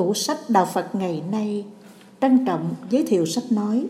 Tủ sách Đạo Phật ngày nay trân trọng giới thiệu sách nói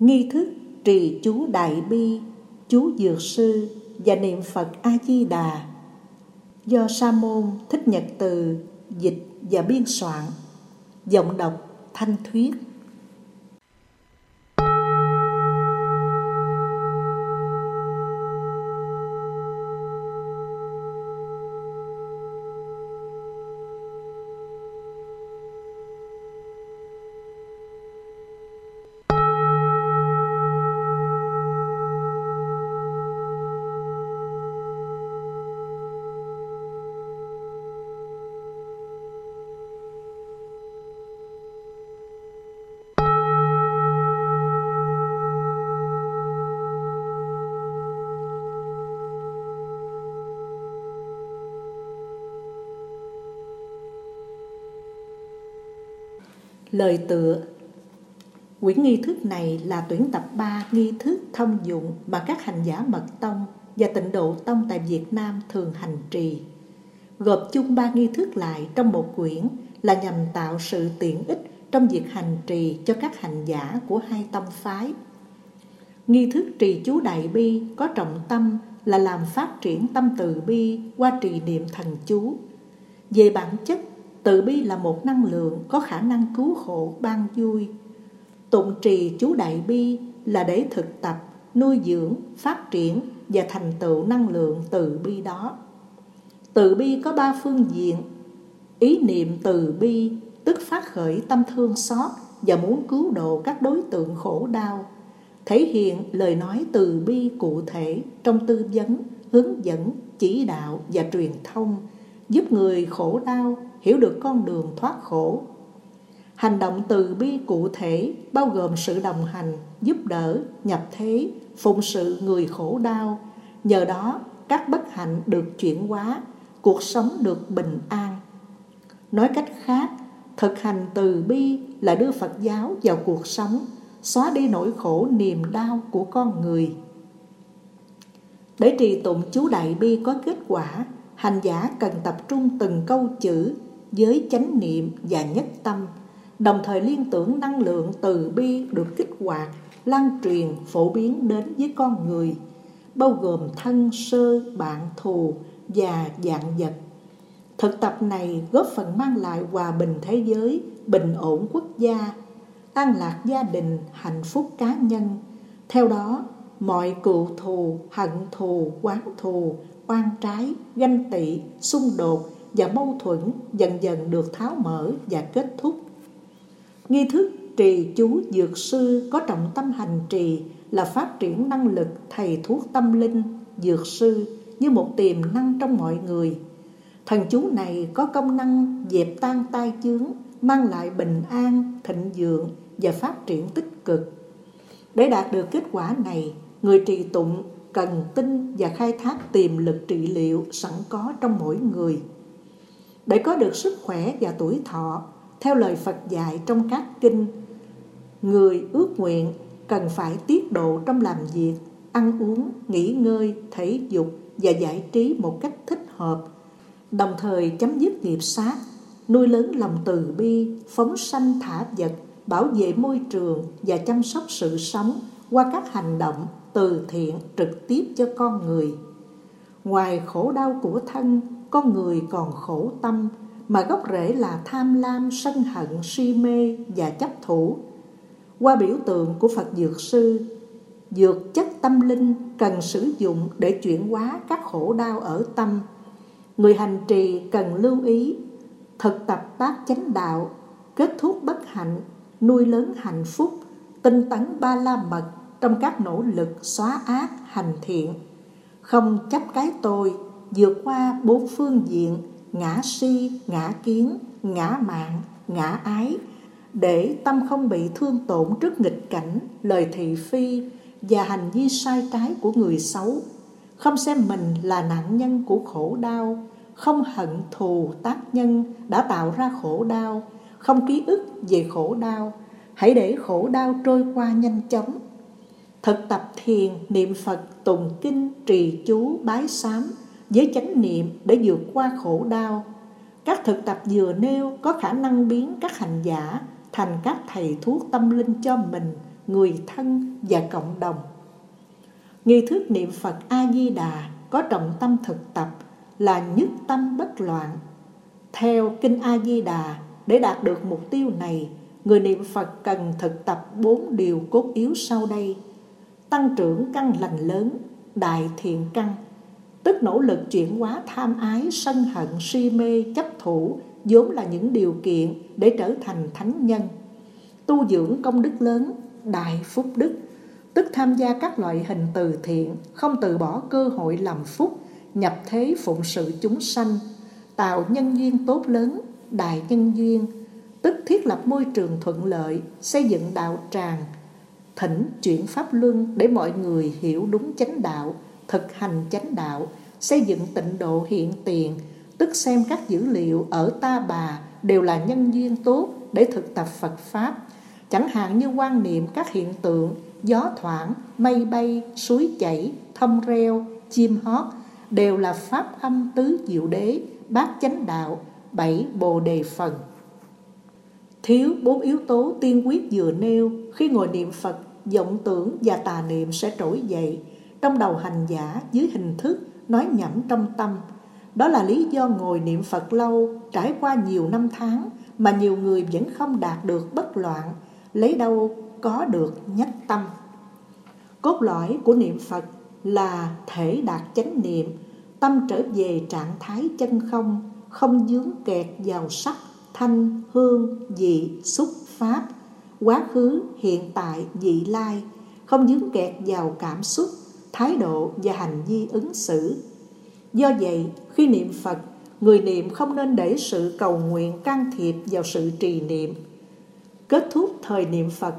Nghi thức trì chú Đại Bi, chú Dược Sư và niệm Phật A-di-đà do Sa môn Thích Nhật Từ dịch và biên soạn giọng đọc thanh thuyết. Lời tựa Quyển nghi thức này là tuyển tập 3 nghi thức thông dụng mà các hành giả mật tông và tịnh độ tông tại Việt Nam thường hành trì. Gộp chung ba nghi thức lại trong một quyển là nhằm tạo sự tiện ích trong việc hành trì cho các hành giả của hai tông phái. Nghi thức trì chú Đại Bi có trọng tâm là làm phát triển tâm từ bi qua trì niệm thần chú. Về bản chất từ bi là một năng lượng có khả năng cứu hộ ban vui. Tụng trì chú Đại Bi là để thực tập, nuôi dưỡng, phát triển và thành tựu năng lượng từ bi đó. Từ bi có ba phương diện. Ý niệm từ bi tức phát khởi tâm thương xót và muốn cứu độ các đối tượng khổ đau, thể hiện lời nói từ bi cụ thể trong tư vấn, hướng dẫn, chỉ đạo và truyền thông, giúp người khổ đau hiểu được con đường thoát khổ. Hành động từ bi cụ thể bao gồm sự đồng hành, giúp đỡ, nhập thế, phụng sự người khổ đau. Nhờ đó, các bất hạnh được chuyển hóa, cuộc sống được bình an. Nói cách khác, thực hành từ bi là đưa Phật giáo vào cuộc sống, xóa đi nỗi khổ niềm đau của con người. Để trì tụng chú Đại Bi có kết quả, hành giả cần tập trung từng câu chữ với chánh niệm và nhất tâm, đồng thời liên tưởng năng lượng từ bi được kích hoạt, lan truyền, phổ biến đến với con người, bao gồm thân sơ, bạn thù và dạng vật. Thực tập này góp phần mang lại hòa bình thế giới, bình ổn quốc gia, an lạc gia đình, hạnh phúc cá nhân. Theo đó, mọi cựu thù, hận thù, quán thù, oan trái, ganh tị, xung đột và mâu thuẫn dần dần được tháo mở và kết thúc. Nghi thức trì chú dược sư có trọng tâm hành trì là phát triển năng lực thầy thuốc tâm linh, dược sư như một tiềm năng trong mọi người. Thần chú này có công năng dẹp tan tai chướng, mang lại bình an, thịnh vượng và phát triển tích cực. Để đạt được kết quả này, người trì tụng cần tin và khai thác tiềm lực trị liệu sẵn có trong mỗi người để có được sức khỏe và tuổi thọ, theo lời Phật dạy trong các kinh. Người ước nguyện cần phải tiết độ trong làm việc, ăn uống, nghỉ ngơi, thể dục và giải trí một cách thích hợp. Đồng thời chấm dứt nghiệp sát, nuôi lớn lòng từ bi, phóng sanh thả vật, bảo vệ môi trường và chăm sóc sự sống qua các hành động từ thiện trực tiếp cho con người. Ngoài khổ đau của thân con người còn khổ tâm mà gốc rễ là tham lam, sân hận, si mê và chấp thủ. Qua biểu tượng của Phật Dược Sư, dược chất tâm linh cần sử dụng để chuyển hóa các khổ đau ở tâm. Người hành trì cần lưu ý, thực tập bát chánh đạo, kết thúc bất hạnh, nuôi lớn hạnh phúc, tinh tấn ba la mật trong các nỗ lực xóa ác, hành thiện. Không chấp cái tôi, vượt qua bốn phương diện ngã si, ngã kiến, ngã mạng, ngã ái để tâm không bị thương tổn trước nghịch cảnh, lời thị phi và hành vi sai trái của người xấu, không xem mình là nạn nhân của khổ đau, không hận thù tác nhân đã tạo ra khổ đau, không ký ức về khổ đau, hãy để khổ đau trôi qua nhanh chóng. Thực tập thiền, niệm Phật, tụng kinh, trì chú, bái sám với chánh niệm để vượt qua khổ đau. các thực tập vừa nêu có khả năng biến các hành giả thành các thầy thuốc tâm linh cho mình, người thân và cộng đồng. Nghi thức niệm Phật A-di-đà có trọng tâm thực tập là nhất tâm bất loạn. Theo Kinh A-di-đà, để đạt được mục tiêu này, người niệm Phật cần thực tập bốn điều cốt yếu sau đây. Tăng trưởng căn lành lớn, đại thiện căn, tức nỗ lực chuyển hóa tham ái, sân hận, si mê, chấp thủ vốn là những điều kiện để trở thành thánh nhân. Tu dưỡng công đức lớn, đại phúc đức, tức tham gia các loại hình từ thiện, không từ bỏ cơ hội làm phúc, nhập thế phụng sự chúng sanh, tạo nhân duyên tốt lớn, đại nhân duyên, tức thiết lập môi trường thuận lợi, xây dựng đạo tràng, thỉnh chuyển pháp luân để mọi người hiểu đúng chánh đạo, thực hành chánh đạo, xây dựng tịnh độ hiện tiền, tức xem các dữ liệu ở ta bà đều là nhân duyên tốt để thực tập Phật Pháp, chẳng hạn như quan niệm các hiện tượng gió thoảng, mây bay, suối chảy, thông reo, chim hót đều là pháp âm tứ diệu đế, bát chánh đạo, bảy bồ đề phần. Thiếu bốn yếu tố tiên quyết vừa nêu khi ngồi niệm Phật, vọng tưởng và tà niệm sẽ trỗi dậy trong đầu hành giả dưới hình thức nói nhẩm trong tâm. Đó là lý do ngồi niệm Phật lâu, trải qua nhiều năm tháng mà nhiều người vẫn không đạt được bất loạn, lấy đâu có được nhất tâm. Cốt lõi của niệm Phật là thể đạt chánh niệm, tâm trở về trạng thái chân không, không dướng kẹt vào sắc, thanh, hương, vị, xúc, pháp, quá khứ, hiện tại, vị lai, không dướng kẹt vào cảm xúc, thái độ và hành vi ứng xử. Do vậy, khi niệm Phật, người niệm không nên để sự cầu nguyện can thiệp vào sự trì niệm. Kết thúc thời niệm Phật,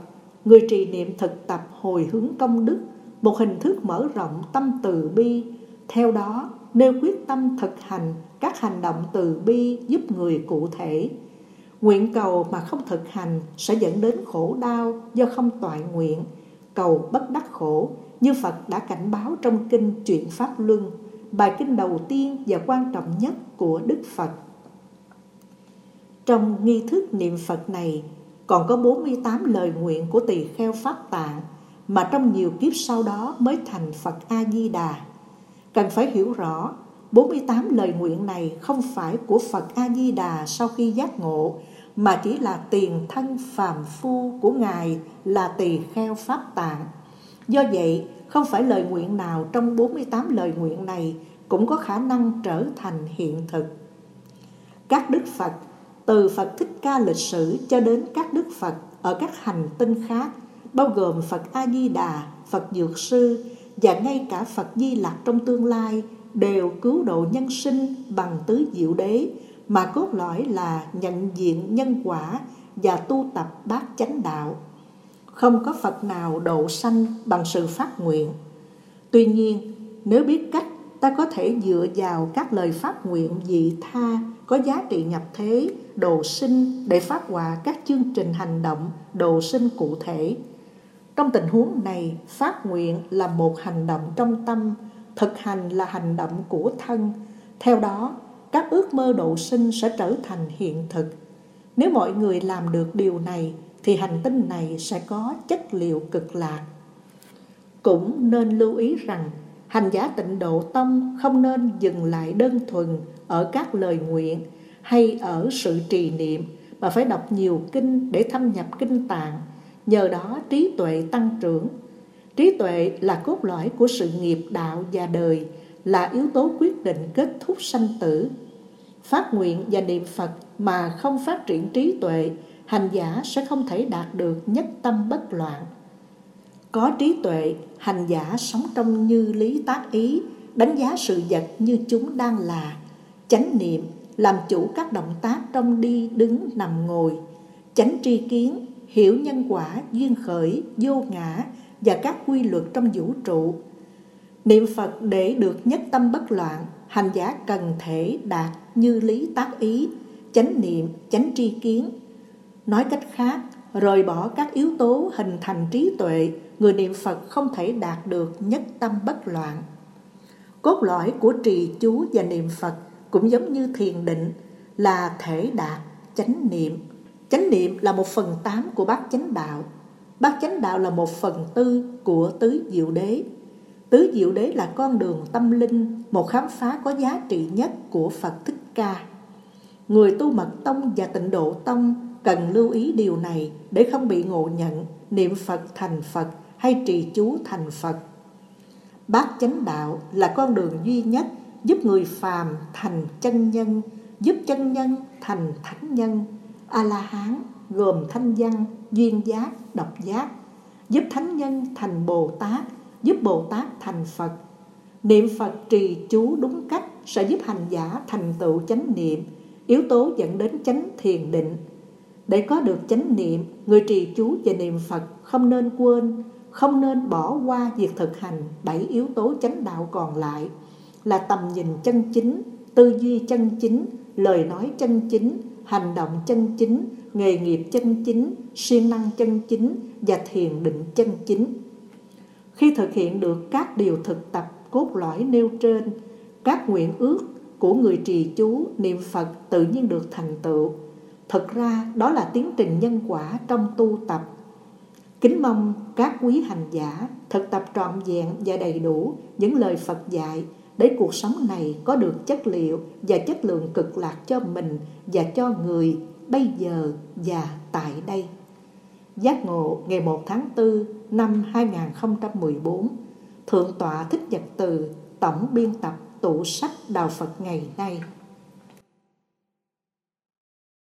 người trì niệm thực tập hồi hướng công đức, một hình thức mở rộng tâm từ bi. Theo đó, nêu quyết tâm thực hành các hành động từ bi giúp người cụ thể. Nguyện cầu mà không thực hành sẽ dẫn đến khổ đau do không toại nguyện, cầu bất đắc khổ như Phật đã cảnh báo trong kinh Chuyện Pháp Luân, bài kinh đầu tiên và quan trọng nhất của Đức Phật. Trong nghi thức niệm Phật này còn có 48 lời nguyện của tỳ kheo Pháp Tạng mà trong nhiều kiếp sau đó mới thành Phật A-di-đà. Cần phải hiểu rõ, 48 lời nguyện này không phải của Phật A-di-đà sau khi giác ngộ, mà chỉ là tiền thân phàm phu của Ngài là tỳ kheo Pháp Tạng. Do vậy, không phải lời nguyện nào trong 48 lời nguyện này cũng có khả năng trở thành hiện thực. Các Đức Phật, từ Phật Thích Ca lịch sử cho đến các Đức Phật ở các hành tinh khác, bao gồm Phật A-di-đà, Phật Dược Sư và ngay cả Phật Di Lặc trong tương lai đều cứu độ nhân sinh bằng tứ diệu đế mà cốt lõi là nhận diện nhân quả và tu tập bát chánh đạo không có Phật nào độ sanh bằng sự phát nguyện. Tuy nhiên, nếu biết cách, ta có thể dựa vào các lời phát nguyện dị tha có giá trị nhập thế, độ sinh để phát họa các chương trình hành động độ sinh cụ thể. Trong tình huống này, phát nguyện là một hành động trong tâm, thực hành là hành động của thân. Theo đó, các ước mơ độ sinh sẽ trở thành hiện thực. Nếu mọi người làm được điều này thì hành tinh này sẽ có chất liệu cực lạc. Cũng nên lưu ý rằng hành giả tịnh độ tông không nên dừng lại đơn thuần ở các lời nguyện hay ở sự trì niệm mà phải đọc nhiều kinh để thâm nhập kinh tạng, nhờ đó trí tuệ tăng trưởng. Trí tuệ là cốt lõi của sự nghiệp đạo và đời, là yếu tố quyết định kết thúc sanh tử. Phát nguyện và niệm Phật mà không phát triển trí tuệ hành giả sẽ không thể đạt được nhất tâm bất loạn. Có trí tuệ, hành giả sống trong như lý tác ý, đánh giá sự vật như chúng đang là, chánh niệm, làm chủ các động tác trong đi, đứng, nằm, ngồi, chánh tri kiến, hiểu nhân quả, duyên khởi, vô ngã và các quy luật trong vũ trụ. Niệm Phật để được nhất tâm bất loạn, hành giả cần thể đạt như lý tác ý, chánh niệm, chánh tri kiến, Nói cách khác, rời bỏ các yếu tố hình thành trí tuệ, người niệm Phật không thể đạt được nhất tâm bất loạn. Cốt lõi của trì chú và niệm Phật cũng giống như thiền định, là thể đạt chánh niệm. Chánh niệm là một phần tám của bát chánh đạo. Bát chánh đạo là một phần tư của tứ diệu đế. Tứ diệu đế là con đường tâm linh, một khám phá có giá trị nhất của Phật Thích Ca. Người tu mật tông và tịnh độ tông cần lưu ý điều này để không bị ngộ nhận niệm Phật thành Phật hay trì chú thành Phật. Bát chánh đạo là con đường duy nhất giúp người phàm thành chân nhân, giúp chân nhân thành thánh nhân. A-la-hán gồm thanh văn, duyên giác, độc giác, giúp thánh nhân thành Bồ Tát, giúp Bồ Tát thành Phật. Niệm Phật trì chú đúng cách sẽ giúp hành giả thành tựu chánh niệm, yếu tố dẫn đến chánh thiền định. Để có được chánh niệm, người trì chú và niệm Phật không nên quên, không nên bỏ qua việc thực hành bảy yếu tố chánh đạo còn lại là tầm nhìn chân chính, tư duy chân chính, lời nói chân chính, hành động chân chính, nghề nghiệp chân chính, siêng năng chân chính và thiền định chân chính. Khi thực hiện được các điều thực tập cốt lõi nêu trên, các nguyện ước của người trì chú niệm Phật tự nhiên được thành tựu. Thật ra đó là tiến trình nhân quả trong tu tập. Kính mong các quý hành giả thực tập trọn vẹn và đầy đủ những lời Phật dạy để cuộc sống này có được chất liệu và chất lượng cực lạc cho mình và cho người bây giờ và tại đây. Giác ngộ ngày 1 tháng 4 năm 2014 Thượng tọa Thích Nhật Từ Tổng biên tập tủ sách Đạo Phật ngày nay.